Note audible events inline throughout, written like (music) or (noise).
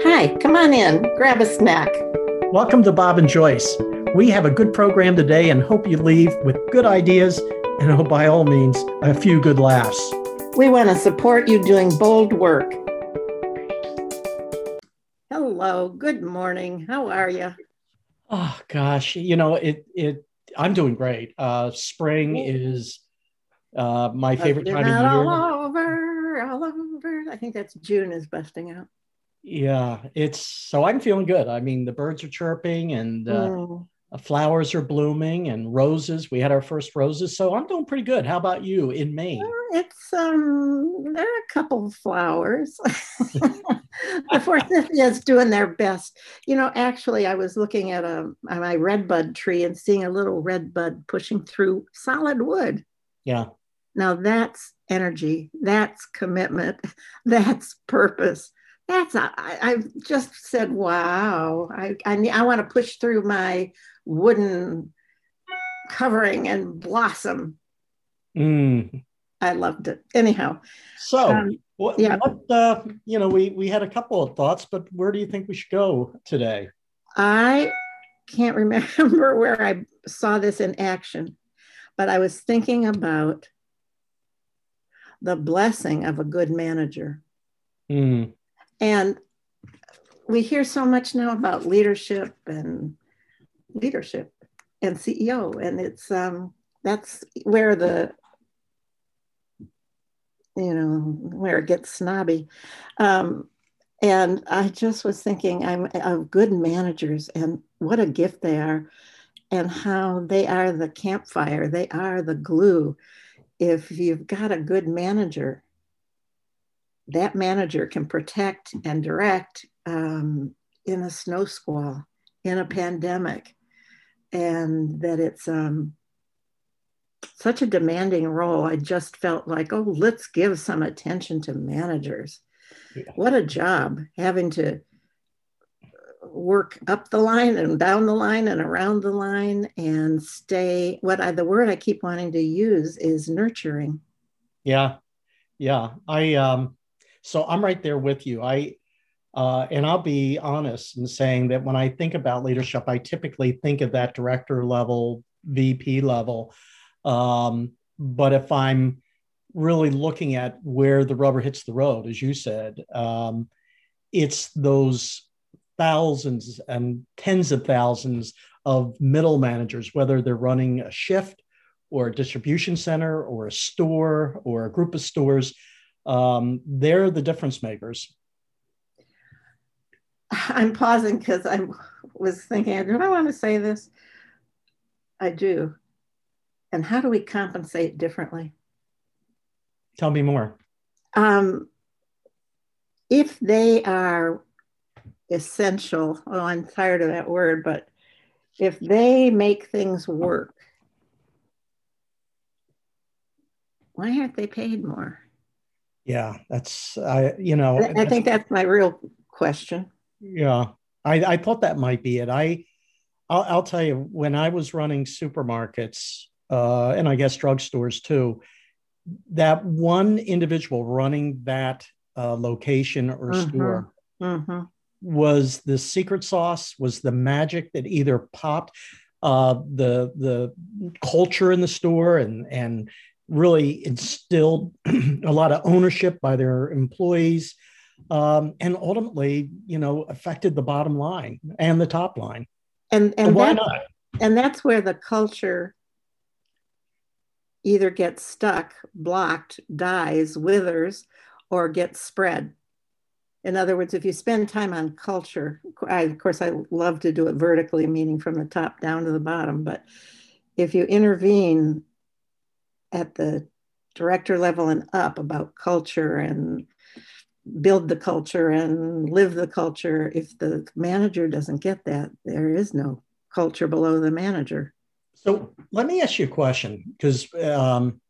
Hi, come on in, grab a snack. Welcome to Bob and Joyce. We have a good program today and hope you leave with good ideas and, oh, by all means, a few good laughs. We want to support you doing bold work. Hello, good morning. How are you? Oh gosh, you know it. It. I'm doing great. Uh, spring is uh, my favorite time of year. All over, all over. I think that's June is busting out. Yeah, it's so I'm feeling good. I mean, the birds are chirping and uh, mm. flowers are blooming and roses. We had our first roses, so I'm doing pretty good. How about you in Maine? It's um, there are a couple of flowers. (laughs) the forsythias doing their best. You know, actually, I was looking at a my redbud tree and seeing a little redbud pushing through solid wood. Yeah. Now that's energy. That's commitment. (laughs) That's purpose that's I, I just said wow I, I I want to push through my wooden covering and blossom. Mm. I loved it. Anyhow, so um, what, yeah. what uh, you know, we we had a couple of thoughts, but where do you think we should go today? I can't (laughs) remember where I saw this in action, but I was thinking about the blessing of a good manager. Mm. And we hear so much now about leadership and leadership and CEO, and it's um, that's where the you know where it gets snobby. Um, and I just was thinking, I'm of good managers and what a gift they are, and how they are the campfire, they are the glue. If you've got a good manager, that manager can protect and direct um, in a snow squall, in a pandemic, and that it's um, such a demanding role. I just felt like, oh, let's give some attention to managers. Yeah. What a job having to work up the line and down the line and around the line and stay. What I, the word I keep wanting to use is nurturing. Yeah, yeah. I um, so I'm right there with you. I uh, and I'll be honest in saying that when I think about leadership, I typically think of that director level, VP level. Um, but if I'm really looking at where the rubber hits the road, as you said, um, it's those thousands and tens of thousands of middle managers, whether they're running a shift or a distribution center or a store or a group of stores um, they're the difference makers. I'm pausing because I was thinking, do I want to say this? I do. And how do we compensate differently? Tell me more. Um, if they are essential, oh, I'm tired of that word, but if they make things work, why aren't they paid more? Yeah, that's I you know I think that's my real question. Yeah, I, I thought that might be it. I I'll, I'll tell you when I was running supermarkets uh, and I guess drugstores too, that one individual running that uh, location or mm-hmm. store mm-hmm. was the secret sauce, was the magic that either popped uh, the the culture in the store and and really instilled (clears throat) a lot of ownership by their employees um, and ultimately you know affected the bottom line and the top line. And and why not? and that's where the culture either gets stuck blocked dies withers or gets spread. In other words if you spend time on culture I, of course i love to do it vertically meaning from the top down to the bottom but if you intervene at the director level and up about culture and build the culture and live the culture. If the manager doesn't get that, there is no culture below the manager. So let me ask you a question because um,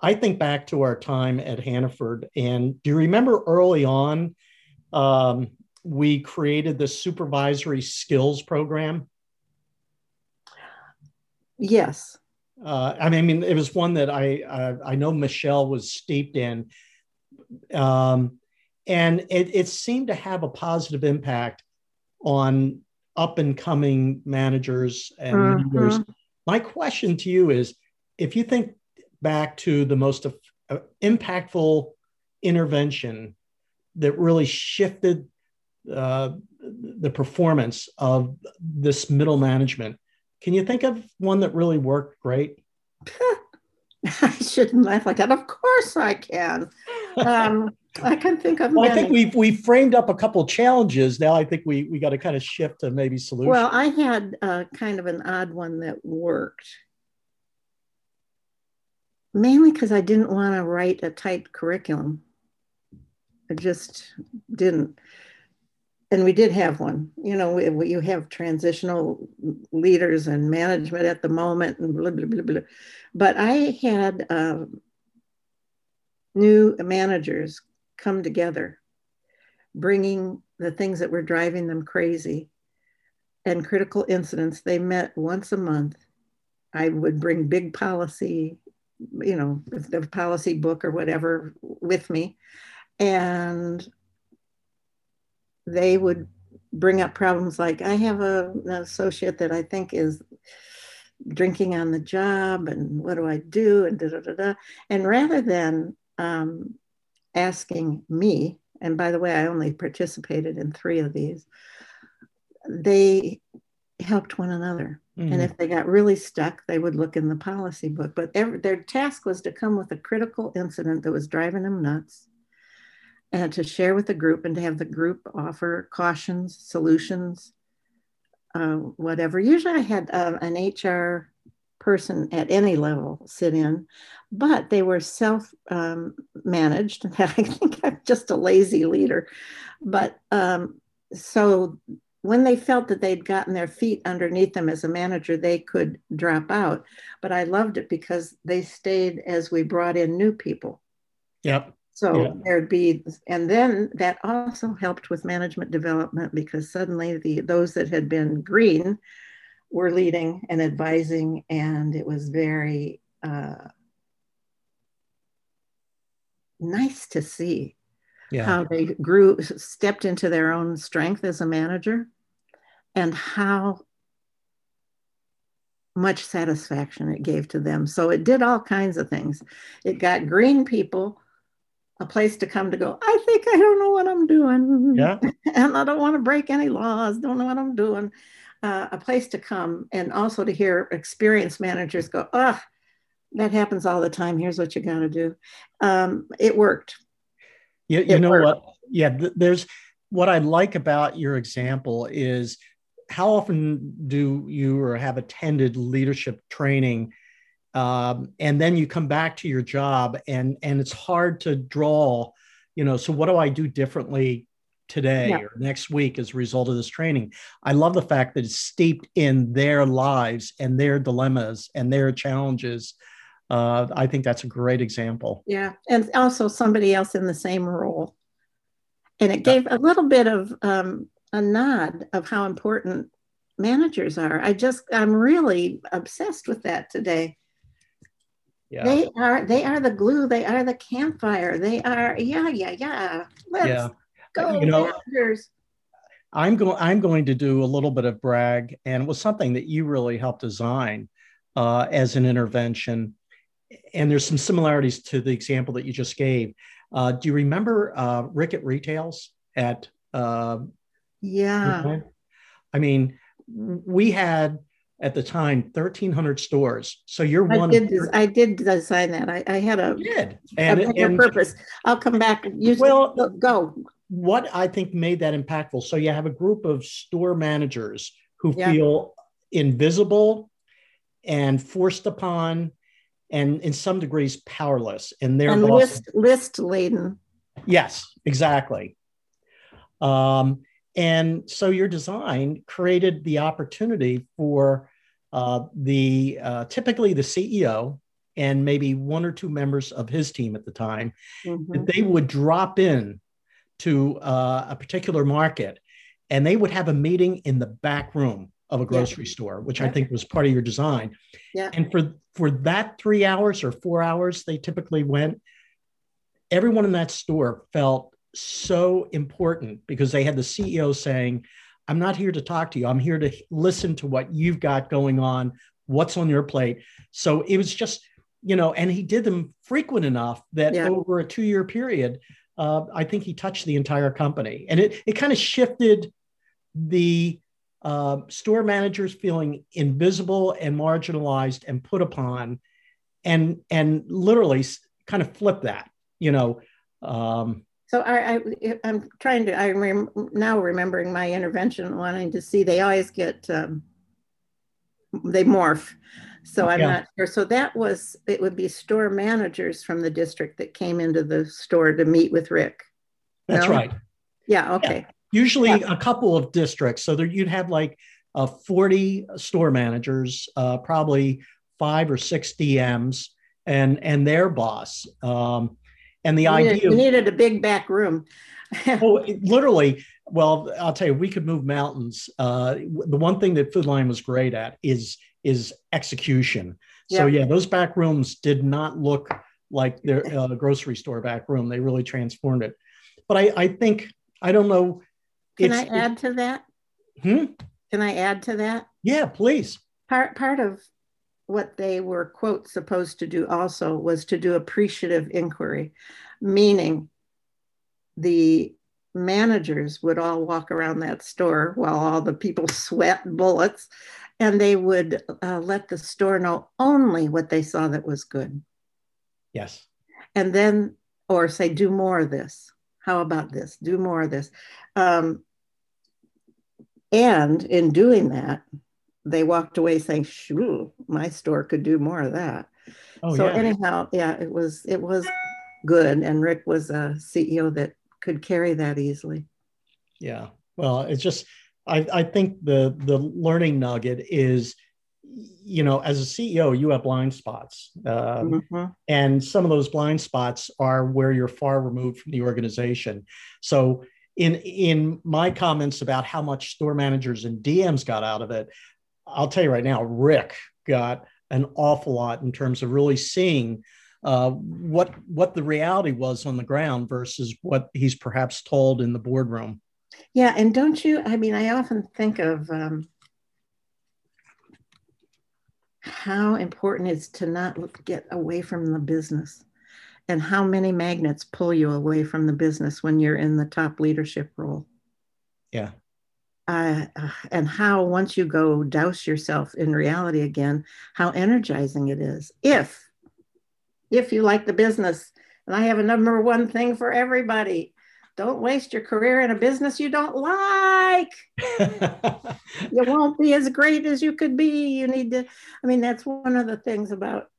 I think back to our time at Hannaford, and do you remember early on um, we created the supervisory skills program? Yes. Uh, I mean, it was one that I I know Michelle was steeped in, um, and it, it seemed to have a positive impact on up and coming managers and mm-hmm. leaders. My question to you is if you think back to the most uh, impactful intervention that really shifted uh, the performance of this middle management, can you think of one that really worked great? (laughs) I shouldn't laugh like that. Of course I can. Um, I can think of. Well, I think we've we framed up a couple challenges. Now I think we we got to kind of shift to maybe solutions. Well, I had uh, kind of an odd one that worked, mainly because I didn't want to write a tight curriculum. I just didn't. And we did have one. You know, we, you have transitional leaders and management at the moment, and blah blah blah blah. But I had. Uh, new managers come together, bringing the things that were driving them crazy and critical incidents. They met once a month. I would bring big policy, you know, the policy book or whatever with me. And they would bring up problems like I have a, an associate that I think is drinking on the job and what do I do and da da da da. And rather than um, asking me, and by the way, I only participated in three of these, they helped one another. Mm-hmm. And if they got really stuck, they would look in the policy book. But every, their task was to come with a critical incident that was driving them nuts and to share with the group and to have the group offer cautions, solutions, uh, whatever. Usually I had uh, an HR person at any level sit in, but they were self um, managed. (laughs) I think I'm just a lazy leader. But um, so when they felt that they'd gotten their feet underneath them as a manager, they could drop out. But I loved it because they stayed as we brought in new people. Yep. So yeah. there'd be, and then that also helped with management development because suddenly the those that had been green were leading and advising, and it was very uh, nice to see yeah. how they grew, stepped into their own strength as a manager, and how much satisfaction it gave to them. So it did all kinds of things. It got green people a place to come to go, I think I don't know what I'm doing. Yeah. (laughs) and I don't want to break any laws, don't know what I'm doing uh, a place to come and also to hear experienced managers go, oh, that happens all the time. Here's what you got to do. Um, it worked. You, you it know worked. what? Yeah, th- there's what I like about your example is how often do you or have attended leadership training um, and then you come back to your job and and it's hard to draw you know so what do i do differently today yeah. or next week as a result of this training. I love the fact that it's steeped in their lives and their dilemmas and their challenges. Uh, I think that's a great example. Yeah. And also somebody else in the same role. And it gave a little bit of um, a nod of how important managers are. I just, I'm really obsessed with that today. Yeah. They are they are the glue. They are the campfire. They are yeah yeah yeah. Let's yeah. Go you know, I'm going. I'm going to do a little bit of brag, and it was something that you really helped design uh, as an intervention. And there's some similarities to the example that you just gave. Uh, do you remember uh, Rick at Retails at? Uh, yeah. I mean, we had at the time 1,300 stores. So you're I one. Did, I did design that. I, I had a, did. And, a and, purpose. I'll come back. You well, go what I think made that impactful. So you have a group of store managers who yeah. feel invisible and forced upon and in some degrees powerless in their and list list laden. Yes, exactly. Um, and so your design created the opportunity for uh, the uh, typically the CEO and maybe one or two members of his team at the time mm-hmm. that they would drop in to uh, a particular market and they would have a meeting in the back room of a grocery yeah. store which yeah. i think was part of your design yeah. and for for that three hours or four hours they typically went everyone in that store felt so important because they had the CEO saying, I'm not here to talk to you. I'm here to listen to what you've got going on, what's on your plate. So it was just, you know, and he did them frequent enough that yeah. over a two year period, uh, I think he touched the entire company. And it, it kind of shifted the uh, store managers feeling invisible and marginalized and put upon and and literally kind of flip that you know um, so I, I am trying to i'm now remembering my intervention wanting to see they always get um, they morph so i'm yeah. not sure so that was it would be store managers from the district that came into the store to meet with rick that's no? right yeah okay yeah. usually yeah. a couple of districts so there you'd have like uh, 40 store managers uh, probably five or six DMs and and their boss. Um, and the you idea needed, you needed a big back room. (laughs) oh, literally. Well, I'll tell you, we could move mountains. Uh, the one thing that Food Lion was great at is is execution. So yeah, yeah those back rooms did not look like their uh, grocery store back room. They really transformed it. But I, I think I don't know. Can I add to that? Hmm? Can I add to that? Yeah, please. Part part of what they were, quote, supposed to do also was to do appreciative inquiry, meaning the managers would all walk around that store while all the people (laughs) sweat bullets and they would uh, let the store know only what they saw that was good. Yes. And then, or say, do more of this. How about this? Do more of this. Um, and in doing that, they walked away saying, "Shoo, my store could do more of that." Oh, so yeah. anyhow, yeah, it was it was good, and Rick was a CEO that could carry that easily. Yeah, well, it's just I I think the the learning nugget is you know, as a CEO, you have blind spots. Um, mm-hmm. And some of those blind spots are where you're far removed from the organization. So, in, in my comments about how much store managers and DMs got out of it, I'll tell you right now, Rick got an awful lot in terms of really seeing uh, what what the reality was on the ground versus what he's perhaps told in the boardroom. Yeah, and don't you? I mean, I often think of um, how important it is to not get away from the business, and how many magnets pull you away from the business when you're in the top leadership role. Yeah, uh, and how once you go douse yourself in reality again, how energizing it is. If, if you like the business, and I have a number one thing for everybody: don't waste your career in a business you don't like. (laughs) you won't be as great as you could be. You need to. I mean, that's one of the things about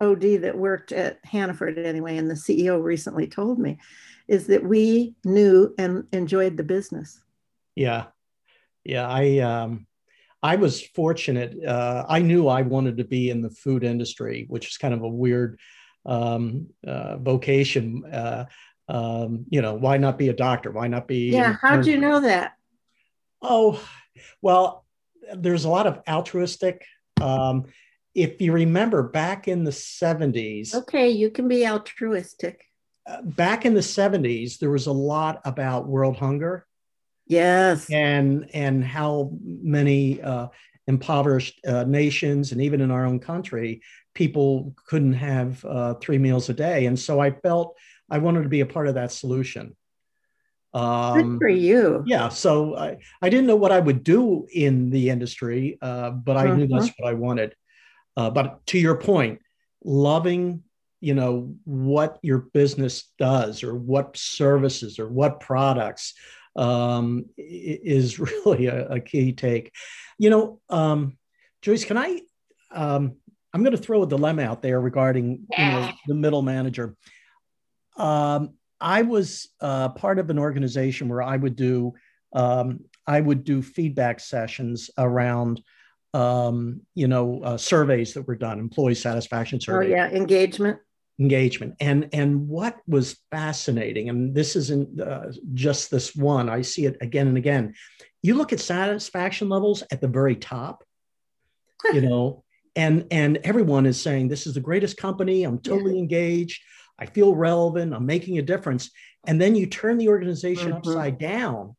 OD that worked at Hannaford anyway, and the CEO recently told me is that we knew and enjoyed the business. Yeah. Yeah. I, um, I was fortunate. Uh, I knew I wanted to be in the food industry, which is kind of a weird um, uh, vocation. Uh, um, you know, why not be a doctor? Why not be? Yeah. How do you know that? Oh, well, there's a lot of altruistic. Um, if you remember back in the 70s. Okay, you can be altruistic back in the 70s, there was a lot about world hunger. Yes. And and how many uh, impoverished uh, nations and even in our own country, people couldn't have uh, three meals a day. And so I felt I wanted to be a part of that solution. Um, Good for you. Yeah. So I, I didn't know what I would do in the industry, uh, but I uh-huh. knew that's what I wanted. Uh, but to your point, loving you know what your business does or what services or what products um, is (laughs) really a, a, key take. You know um, joyce can i um, i'm going to throw a dilemma out there regarding you know, the middle manager. Um, i was uh, part of an organization where i would do um, i would do feedback sessions around um, you know, uh, surveys that were done, employee satisfaction surveys. Oh yeah, engagement engagement and and what was fascinating and this isn't uh, just this one i see it again and again you look at satisfaction levels at the very top you know and and everyone is saying this is the greatest company i'm totally yeah. engaged I feel relevant, I'm making a difference. And then you turn the organization mm-hmm. upside down.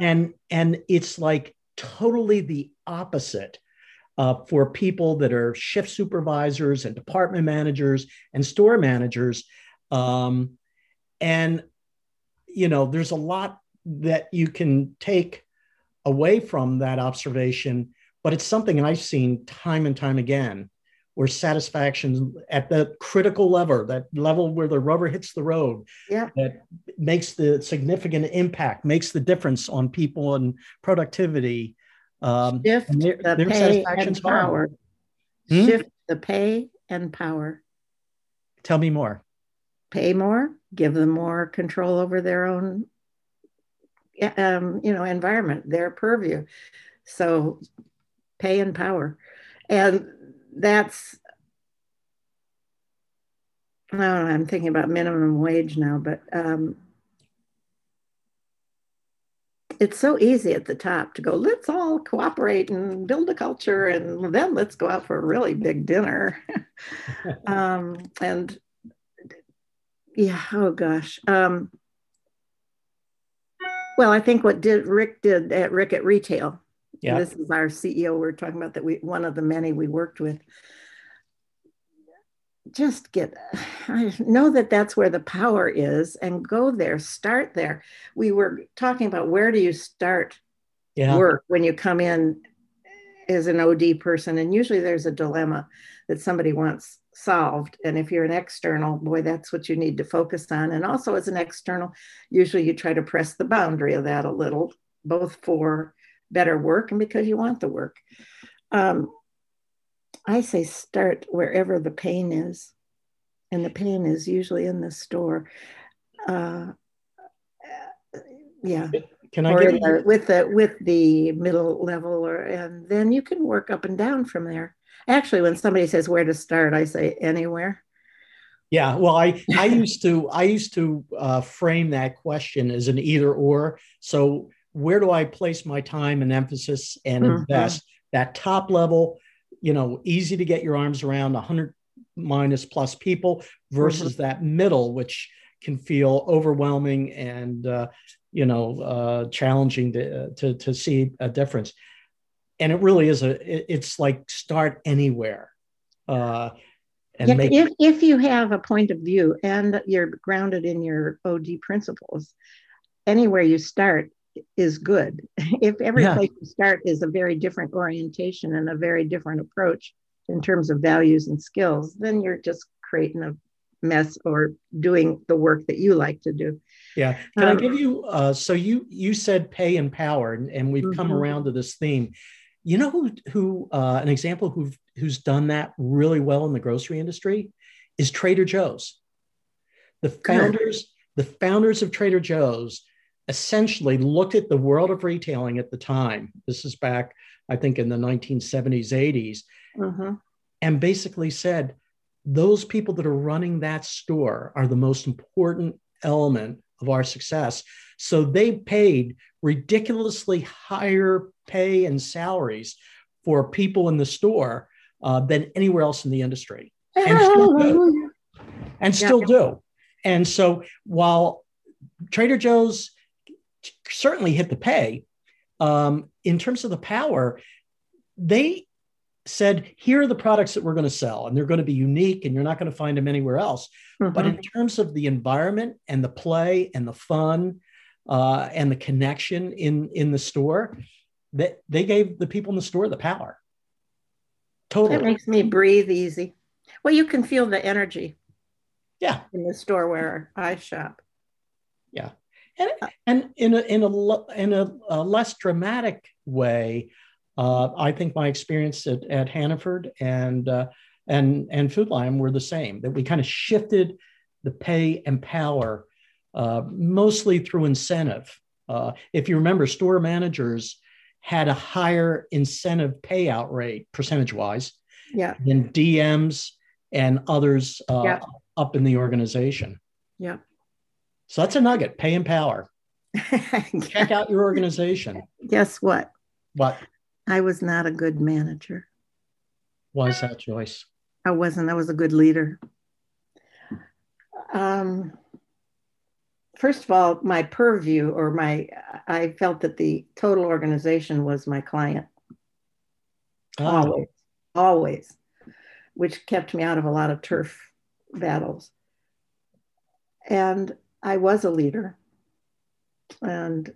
And, and it's like totally the opposite uh, for people that are shift supervisors and department managers and store managers. Um, and, you know, there's a lot that you can take away from that observation, but it's something I've seen time and time again where satisfaction at the critical level, that level where the rubber hits the road, yeah. that makes the significant impact, makes the difference on people and productivity. Um, Shift their, the their pay and power. Hmm? Shift the pay and power. Tell me more. Pay more, give them more control over their own, um, you know, environment, their purview. So, pay and power, and that's know, I'm thinking about minimum wage now, but um, it's so easy at the top to go, let's all cooperate and build a culture, and then let's go out for a really big dinner. (laughs) um, and yeah, oh gosh. Um, well, I think what did Rick did at Rick at Retail yeah. This is our CEO we're talking about that we one of the many we worked with. Just get I know that that's where the power is and go there, start there. We were talking about where do you start yeah. work when you come in as an OD person and usually there's a dilemma that somebody wants solved and if you're an external boy that's what you need to focus on and also as an external usually you try to press the boundary of that a little both for better work and because you want the work. Um, I say start wherever the pain is, and the pain is usually in the store. Uh, yeah. Can I or get the, with the with the middle level, or and then you can work up and down from there. Actually, when somebody says where to start, I say anywhere. Yeah, well, I I used to I used to uh, frame that question as an either or. So where do I place my time and emphasis and mm-hmm. invest? That top level, you know, easy to get your arms around 100 minus plus people versus mm-hmm. that middle, which can feel overwhelming and, uh, you know, uh, challenging to, to, to see a difference. And it really is a, it's like start anywhere. Uh, and yeah, make- if, if you have a point of view and you're grounded in your OD principles, anywhere you start is good. (laughs) If every yeah. place you start is a very different orientation and a very different approach in terms of values and skills, then you're just creating a mess or doing the work that you like to do. Yeah. Can um, I give you uh, so you you said pay and power and, and we've mm-hmm. come around to this theme. You know who who uh, an example who who's done that really well in the grocery industry is Trader Joe's. The founders, the founders of Trader Joe's essentially looked at the world of retailing at the time. This is back, I think, in the 1970s, 80s, mm-hmm. and basically said, those people that are running that store are the most important element of our success. So they paid ridiculously higher pay and salaries for people in the store uh, than anywhere else in the industry. And still do. (laughs) And still yeah. do. And so while Trader Joe's certainly hit the pay. Um, in terms of the power, they said, here are the products that we're going to sell, and they're going to be unique, and you're not going to find them anywhere else. Mm-hmm. But in terms of the environment and the play and the fun uh, and the connection in in the store, that they gave the people in the store the power. Totally, that makes me breathe easy. Well, you can feel the energy. Yeah, in the store where I shop. Yeah, and, and in a in a in a, a less dramatic way, uh, I think my experience at, at Hannaford and uh, and and Food Lion were the same. That we kind of shifted the pay and power uh, mostly through incentive. Uh, if you remember, store managers had a higher incentive payout rate percentage wise yeah. than DMs and others uh, yeah. up in the organization. Yeah. So that's a nugget pay and power. (laughs) Check out your organization. Guess what? What? I was not a good manager. Why is that, Joyce? I wasn't. I was a good leader. Um, first of all, my purview or my, I felt that the total organization was my client. Oh. Always, always, which kept me out of a lot of turf battles. And I was a leader. And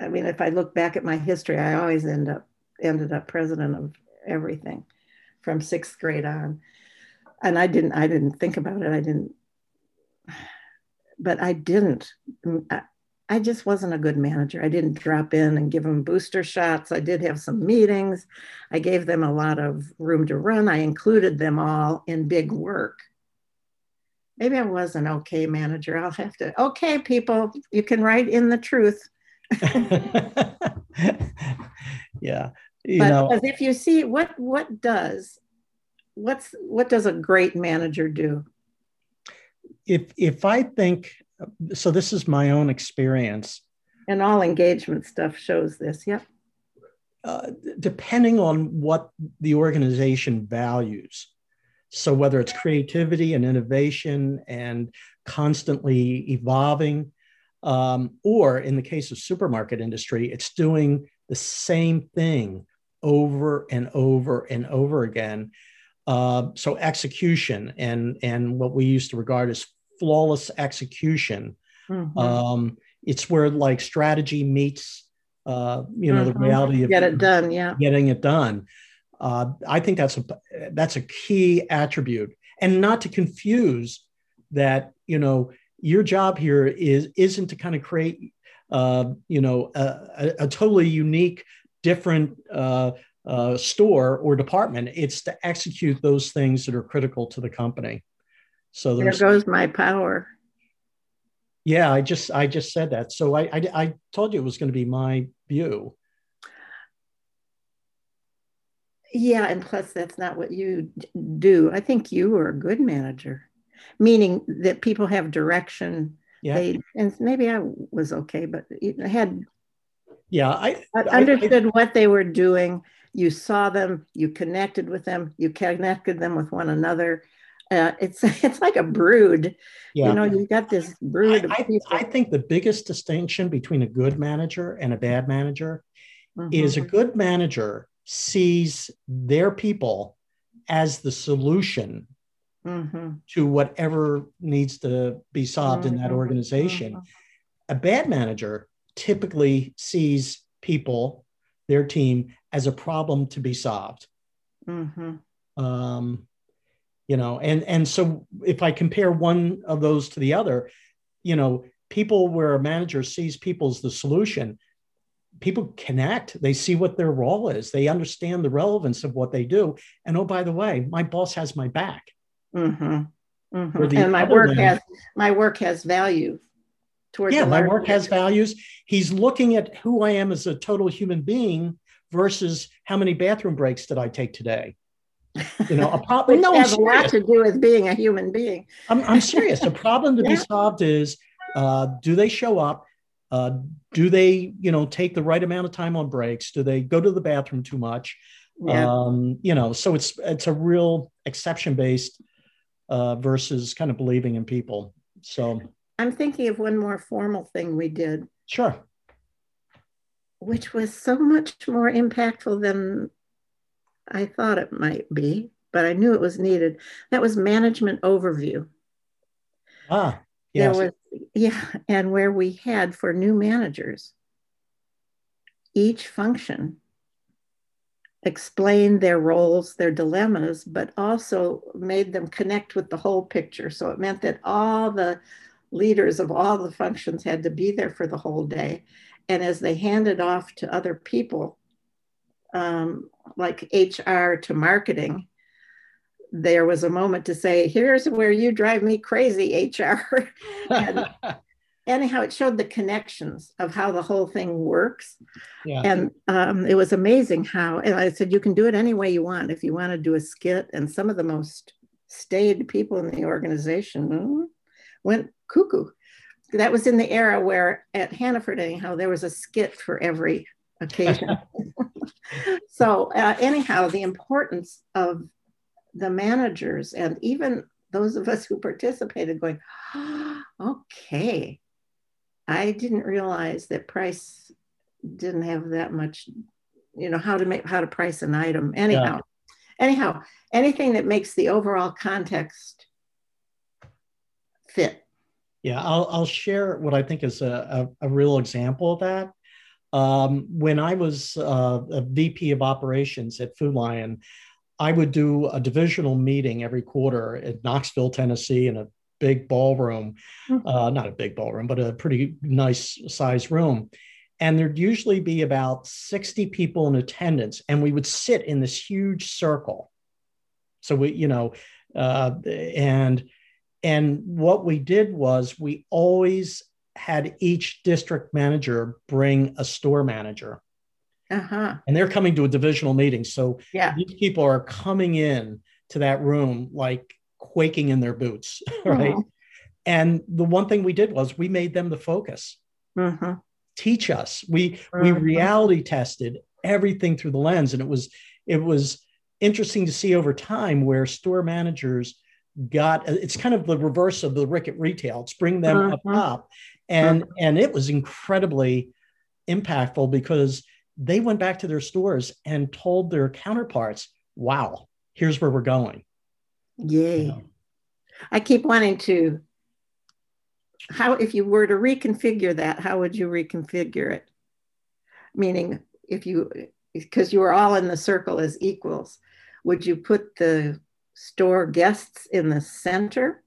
I mean, if I look back at my history, I always end up ended up president of everything from sixth grade on. And I didn't I didn't think about it. I didn't but I didn't. Mm, I just wasn't a good manager. I didn't drop in and give them booster shots. I did have some meetings. I gave them a lot of room to run. I included them all in big work. Maybe I was an okay manager. I'll have to, okay, people, you can write in the truth. (laughs) yeah. You but know, if you see what what does what's what does a great manager do? If if I think so this is my own experience. And all engagement stuff shows this. Yep. Uh, depending on what the organization values. So, whether it's creativity and innovation and constantly evolving, um, or in the case of supermarket industry, it's doing the same thing over and over and over again. Uh, so, execution and and what we used to regard as flawless execution. Mm-hmm. Um, it's where like strategy meets, uh, you know, mm-hmm. the reality of get it done. Yeah, getting it done. Uh, I think that's a that's a key attribute, and not to confuse that. You know, your job here is isn't to kind of create, uh, you know, a, a, a, totally unique, different uh, uh, store or department. It's to execute those things that are critical to the company. So there goes my power. Yeah, I just I just said that. So I I, I told you it was going to be my view. Yeah, and plus that's not what you do. I think you are a good manager, meaning that people have direction. Yeah, they, and maybe I was okay, but I had. Yeah, I, I understood I, what they were doing. You saw them, you connected with them, you connected them with one another, uh, it's (laughs) it's like a brood. Yeah. You know, you got this brood I, I, I, think the biggest distinction between a good manager and a bad manager mm-hmm. is a good manager sees their people as the solution mm-hmm. to whatever needs to be solved mm-hmm. in that mm-hmm. organization. Mm-hmm. A bad manager typically sees people, their team, as a problem to be solved. Mm-hmm. Um, you know and and so if i compare one of those to the other you know people where a manager sees people as the solution people connect they see what their role is they understand the relevance of what they do and oh by the way my boss has my back mm-hmm. Mm-hmm. and my work has my work has value towards yeah my work has values he's looking at who i am as a total human being versus how many bathroom breaks did i take today you know, a (laughs) problem no, has a lot to do with being a human being. I'm, I'm serious. the (laughs) problem to yeah. be solved is uh, do they show up? Uh, do they, you know, take the right amount of time on breaks? Do they go to the bathroom too much? Yeah. Um, you know, so it's it's a real exception based uh, versus kind of believing in people. So I'm thinking of one more formal thing we did. Sure. Which was so much more impactful than I thought it might be, but I knew it was needed. That was management overview. Ah, yes. There was, yeah, and where we had for new managers, each function explained their roles, their dilemmas, but also made them connect with the whole picture. So it meant that all the leaders of all the functions had to be there for the whole day. And as they handed off to other people, um, like HR to marketing, there was a moment to say, here's where you drive me crazy, HR. (laughs) and (laughs) anyhow, it showed the connections of how the whole thing works. Yeah. And um, it was amazing how, and I said, you can do it any way you want. If you want to do a skit, and some of the most staid people in the organization hmm, went cuckoo. That was in the era where at Hannaford, anyhow, there was a skit for every occasion. (laughs) so uh, anyhow, the importance of the managers and even those of us who participated going, oh, okay, I didn't realize that price didn't have that much, you know, how to make how to price an item. Anyhow, yeah. anyhow, anything that makes the overall context fit. Yeah, I'll, I'll share what I think is a, a, a real example of that. Um, when I was uh, a VP of operations at Food Lion, I would do a divisional meeting every quarter at Knoxville, Tennessee, in a big ballroom, mm-hmm. uh, not a big ballroom, but a pretty nice size room. And there'd usually be about 60 people in attendance, and we would sit in this huge circle. So we, you know, uh, and and what we did was we always had each district manager bring a store manager. Uh-huh. And they're coming to a divisional meeting. So yeah. these people are coming in to that room like quaking in their boots, (laughs) right? Uh-huh. And the one thing we did was we made them the focus. Uh-huh. Teach us. We we uh-huh. reality tested everything through the lens, and it was it was interesting to see over time where store managers got it's kind of the reverse of the Rick retail. It's bring them uh-huh. up top. And uh-huh. and it was incredibly impactful because they went back to their stores and told their counterparts, wow, here's where we're going. Yay. You know? I keep wanting to how if you were to reconfigure that, how would you reconfigure it? Meaning if you because you were all in the circle as equals, would you put the store guests in the center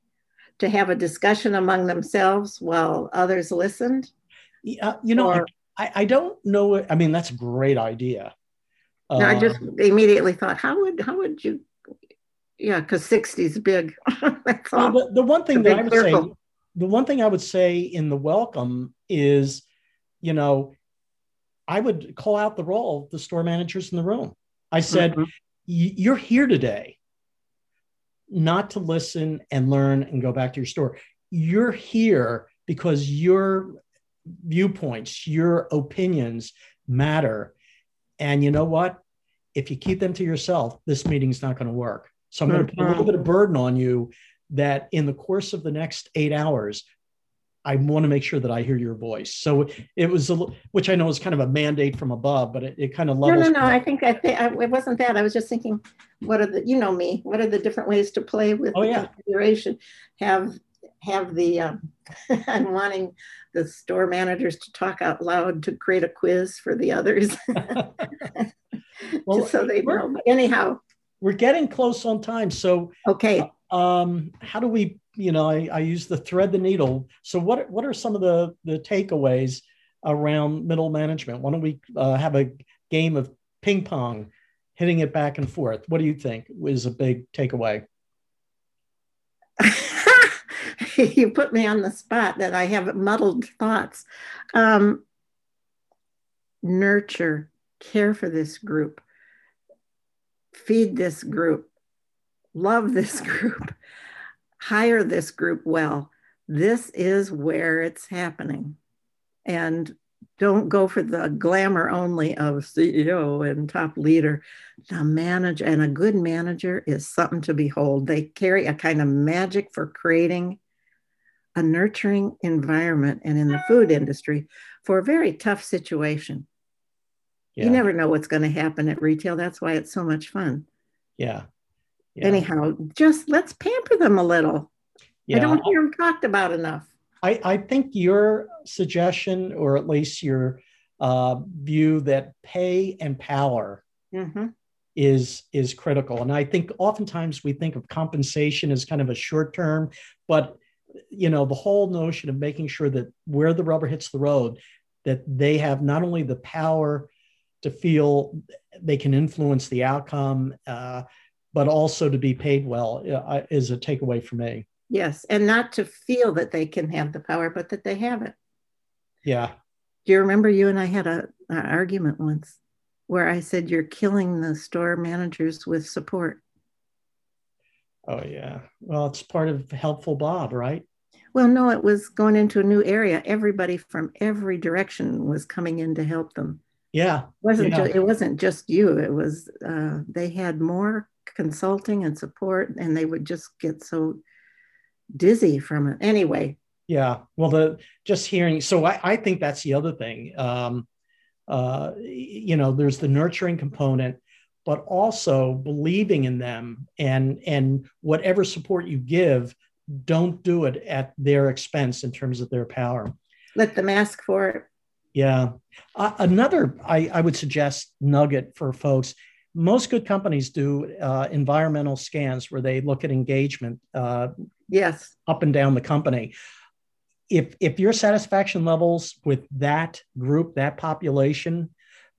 to have a discussion among themselves while others listened? Yeah, uh, you know, or, I, I don't know. I mean, that's a great idea. Uh, I just immediately thought, how would how would you? Yeah, because sixty is big. (laughs) well, the, the, one thing that I would circle. say, the one thing I would say in the welcome is, you know, I would call out the role of the store managers in the room. I said, mm-hmm. "You're here today not to listen and learn and go back to your store. You're here because your viewpoints, your opinions matter. And you know what? If you keep them to yourself, this meeting's not going to work. So I'm going to put a little bit of burden on you that in the course of the next eight hours, I want to make sure that I hear your voice. So it was, a, which I know is kind of a mandate from above, but it, it kind of levels. No, no, no. I think I think it wasn't that. I was just thinking, what are the, you know me, what are the different ways to play with oh, yeah. configuration? Have have the. Um, (laughs) I'm wanting the store managers to talk out loud to create a quiz for the others, (laughs) well, just so they know. But anyhow, we're getting close on time. So okay, um, how do we you know, I, I use the thread the needle. So what what are some of the the takeaways around middle management? Why don't we uh, have a game of ping pong, hitting it back and forth? What do you think is a big takeaway? (laughs) (laughs) you put me on the spot that I have muddled thoughts. Um, nurture, care for this group, feed this group, love this (laughs) group hire this group well. This is where it's happening. And don't go for the glamour only of CEO and top leader. The manager and a good manager is something to behold. They carry a kind of magic for creating a nurturing environment and in the food industry for a very tough situation. Yeah. You never know what's going to happen at retail. That's why it's so much fun. Yeah yeah. anyhow just let's pamper them a little yeah. i don't hear them talked about enough I, I think your suggestion or at least your uh, view that pay and power mm-hmm. is is critical and i think oftentimes we think of compensation as kind of a short term but you know the whole notion of making sure that where the rubber hits the road that they have not only the power to feel they can influence the outcome uh, but also to be paid well uh, is a takeaway for me. Yes, and not to feel that they can have the power, but that they have it. Yeah. Do you remember you and I had a, an argument once where I said you're killing the store managers with support? Oh yeah. Well, it's part of helpful Bob, right? Well, no, it was going into a new area. Everybody from every direction was coming in to help them. Yeah. It wasn't yeah. Ju- it wasn't just you. It was uh, they had more consulting and support, and they would just get so dizzy from it. Anyway. Yeah. Well, the just hearing. So I, I think that's the other thing. Um, uh, you know, there's the nurturing component, but also believing in them and and whatever support you give, don't do it at their expense in terms of their power. Let them ask for it. Yeah. Uh, another, I, I would suggest nugget for folks. Most good companies do uh, environmental scans where they look at engagement. Uh, yes. Up and down the company. If if your satisfaction levels with that group, that population,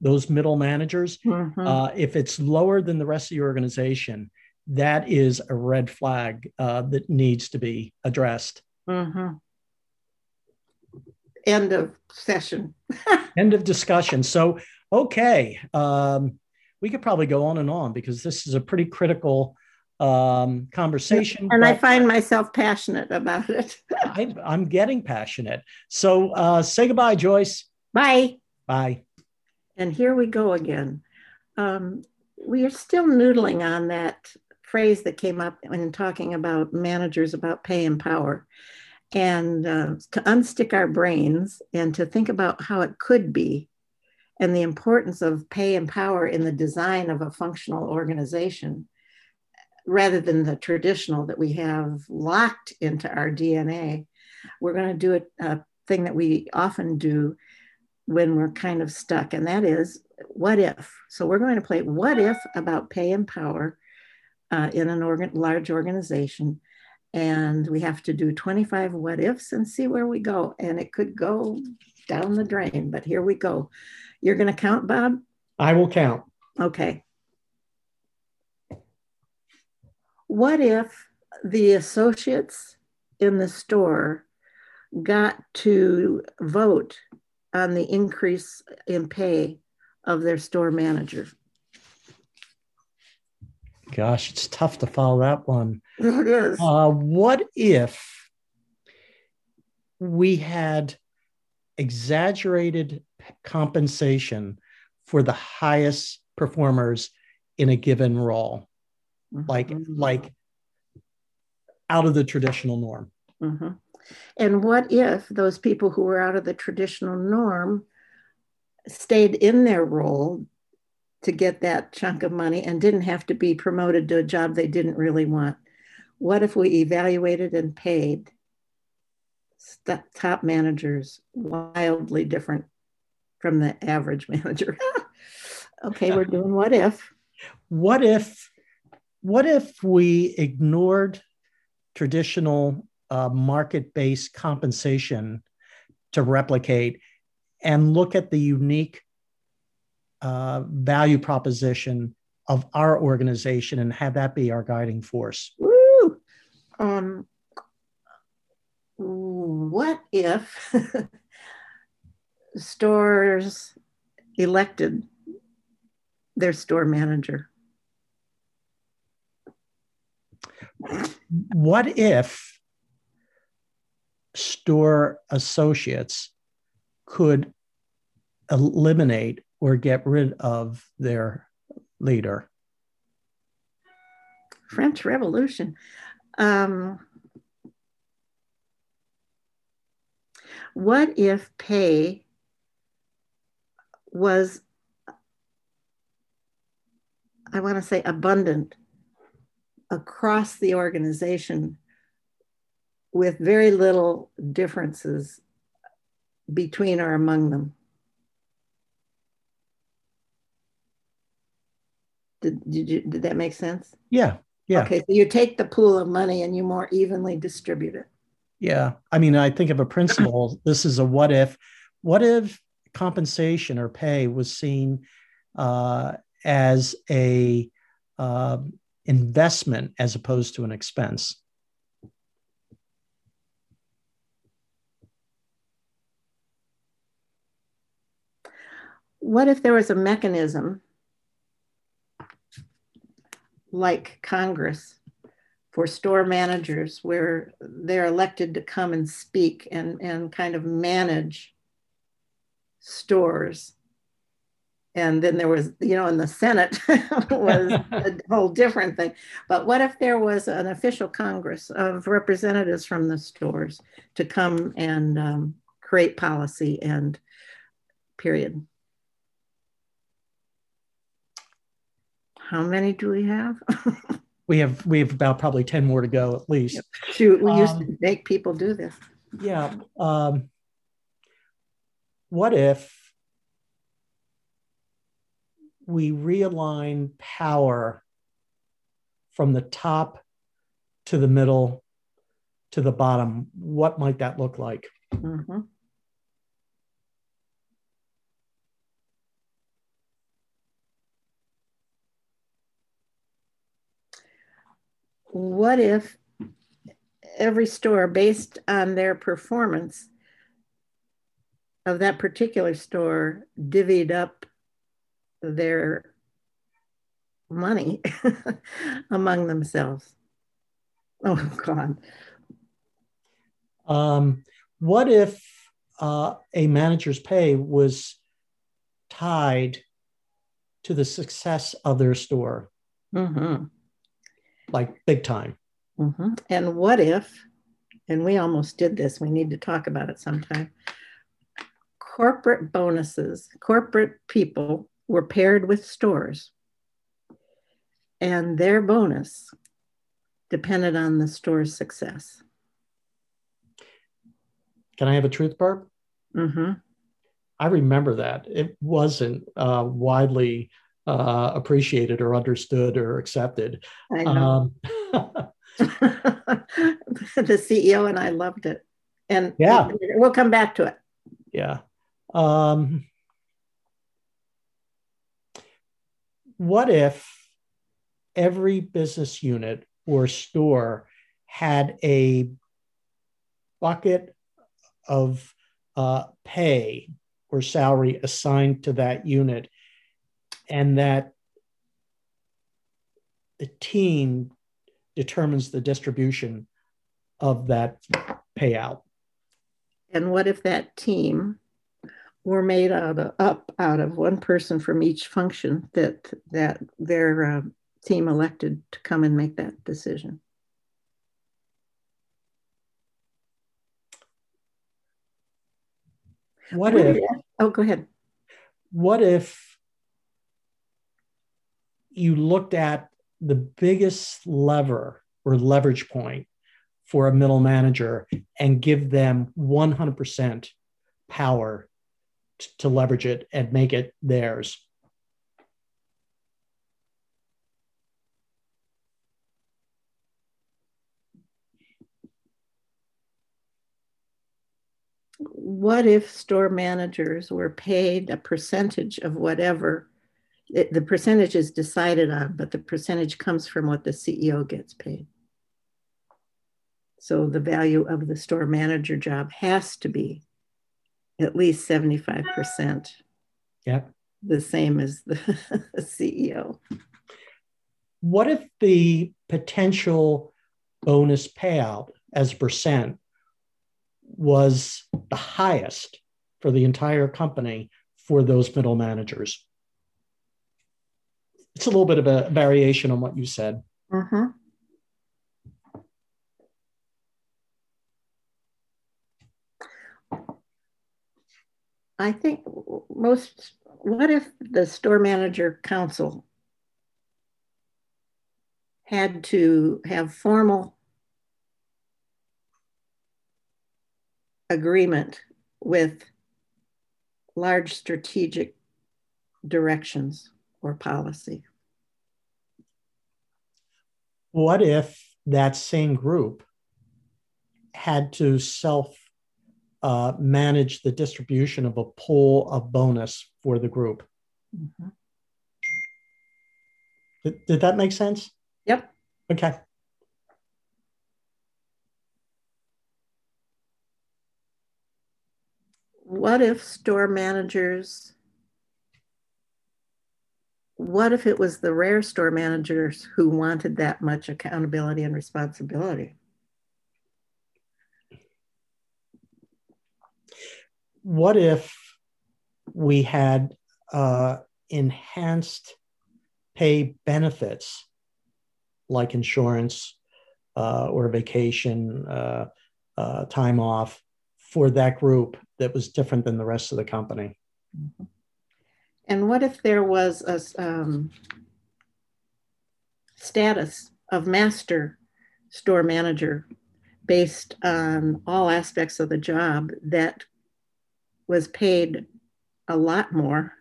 those middle managers, mm-hmm. uh, if it's lower than the rest of your organization, that is a red flag uh, that needs to be addressed. Mm-hmm end of session. (laughs) end of discussion. So, okay, um, we could probably go on and on because this is a pretty critical um, conversation. And I find myself passionate about it. (laughs) I, am getting passionate. So, uh, say goodbye, Joyce. Bye. Bye. And here we go again. Um, we are still noodling on that phrase that came up when talking about managers about pay and power and uh, to unstick our brains and to think about how it could be and the importance of pay and power in the design of a functional organization rather than the traditional that we have locked into our DNA. We're going to do a, a thing that we often do when we're kind of stuck, and that is what if. So we're going to play what if about pay and power uh, in an organ- large organization and we have to do 25 what ifs and see where we go. And it could go down the drain, but here we go. You're going to count, Bob? I will count. Okay. What if the associates in the store got to vote on the increase in pay of their store manager? Gosh, it's tough to follow that one. It is. Uh, what if we had exaggerated compensation for the highest performers in a given role, mm-hmm. like like out of the traditional norm? Mm-hmm. And what if those people who were out of the traditional norm stayed in their role to get that chunk of money and didn't have to be promoted to a job they didn't really want. What if we evaluated and paid top managers wildly different from the average (laughs) manager? okay, we're doing what if. What if what if we ignored traditional uh, market-based compensation to replicate and look at the unique uh, value proposition of our organization and have that be our guiding force. Woo! Um, what if (laughs) stores elected their store manager? What if store associates could eliminate or get rid of their leader? French Revolution. Um, what if pay was, I want to say, abundant across the organization with very little differences between or among them? Did, did, you, did that make sense? Yeah. Yeah. Okay. So you take the pool of money and you more evenly distribute it. Yeah. I mean, I think of a principle. (laughs) this is a what if. What if compensation or pay was seen uh, as a uh, investment as opposed to an expense? What if there was a mechanism like Congress for store managers where they're elected to come and speak and, and kind of manage stores and then there was, you know, in the Senate (laughs) was a (laughs) whole different thing. But what if there was an official Congress of representatives from the stores to come and um, create policy and period? How many do we have? (laughs) we have we have about probably 10 more to go at least. Shoot, we used um, to make people do this. Yeah. Um, what if we realign power from the top to the middle to the bottom, what might that look like? Mm-hmm. What if every store, based on their performance of that particular store, divvied up their money (laughs) among themselves. Oh God. Um, what if uh, a manager's pay was tied to the success of their store? Mm-hmm. Like big time. Mm-hmm. And what if, and we almost did this, we need to talk about it sometime. Corporate bonuses, corporate people were paired with stores, and their bonus depended on the store's success. Can I have a truth burp? Mm-hmm. I remember that. It wasn't uh, widely uh, appreciated or understood or accepted. I know. Um, (laughs) the CEO and I loved it. And yeah, we'll come back to it. Yeah. Um, what if every business unit or store had a bucket of uh, pay or salary assigned to that unit and that the team determines the distribution of that payout. And what if that team were made out of, up out of one person from each function that that their uh, team elected to come and make that decision. What if? Oh, go ahead. What if you looked at the biggest lever or leverage point for a middle manager and give them 100% power to leverage it and make it theirs. What if store managers were paid a percentage of whatever it, the percentage is decided on, but the percentage comes from what the CEO gets paid? So the value of the store manager job has to be at least 75%. Yeah. The same as the (laughs) CEO. What if the potential bonus payout as a percent was the highest for the entire company for those middle managers? It's a little bit of a variation on what you said. Mm-hmm. I think most, what if the store manager council had to have formal agreement with large strategic directions or policy? What if that same group had to self uh, manage the distribution of a pool of bonus for the group. Mm-hmm. Did, did that make sense? Yep. Okay. What if store managers, what if it was the rare store managers who wanted that much accountability and responsibility? what if we had uh, enhanced pay benefits like insurance uh, or vacation, uh, uh, time off for that group that was different than the rest of the company. Mm-hmm. And what if there was a um, status of master store manager based on all aspects of the job that was paid a lot more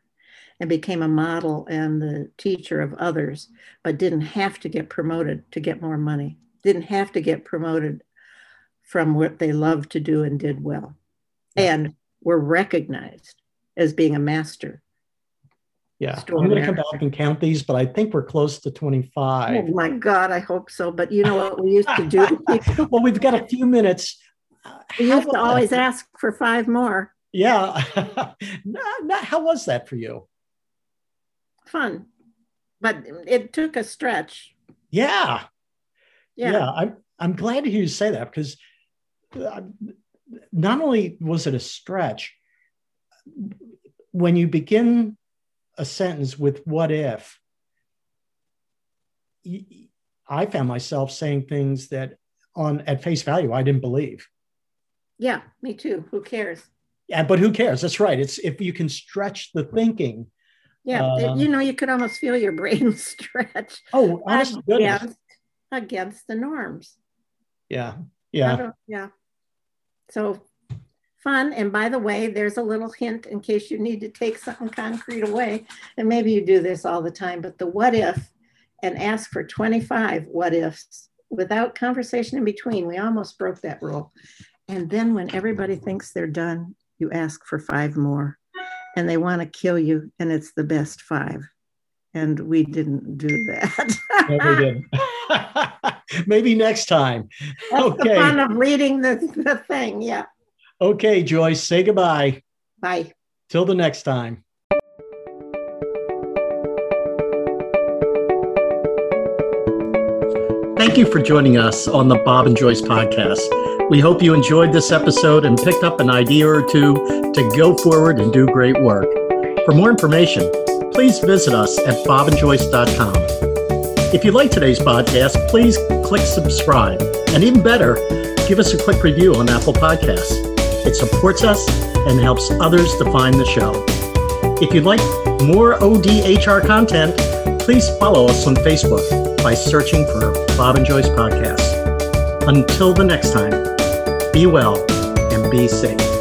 and became a model and the teacher of others, but didn't have to get promoted to get more money, didn't have to get promoted from what they loved to do and did well, and were recognized as being a master. Yeah, I'm going to come back and count these, but I think we're close to 25. Oh my God, I hope so. But you know what we used to do? (laughs) well, we've got a few minutes. We used to always ask for five more. Yeah. (laughs) how was that for you? Fun, but it took a stretch. Yeah. Yeah. yeah I'm, I'm glad to hear you say that because uh, not only was it a stretch, when you begin a sentence with what if, I found myself saying things that on at face value I didn't believe. Yeah, me too. Who cares? Yeah, but who cares? That's right. It's if you can stretch the thinking. Yeah, uh, you know, you could almost feel your brain (laughs) stretch. Oh, honest against, against the norms. Yeah, yeah, yeah. So fun. And by the way, there's a little hint in case you need to take something concrete away. And maybe you do this all the time, but the what if and ask for 25 what ifs without conversation in between. We almost broke that rule. And then when everybody thinks they're done, you ask for five more and they want to kill you, and it's the best five. And we didn't do that. (laughs) no, we didn't. (laughs) Maybe next time. That's okay. the fun of reading the, the thing. Yeah. Okay, Joyce, say goodbye. Bye. Till the next time. Thank you for joining us on the Bob and Joyce podcast. We hope you enjoyed this episode and picked up an idea or two to go forward and do great work. For more information, please visit us at bobandjoyce.com. If you like today's podcast, please click subscribe. And even better, give us a quick review on Apple Podcasts. It supports us and helps others to find the show. If you'd like more ODHR content, please follow us on Facebook by searching for Bob and Joyce Podcast. Until the next time, be well and be safe.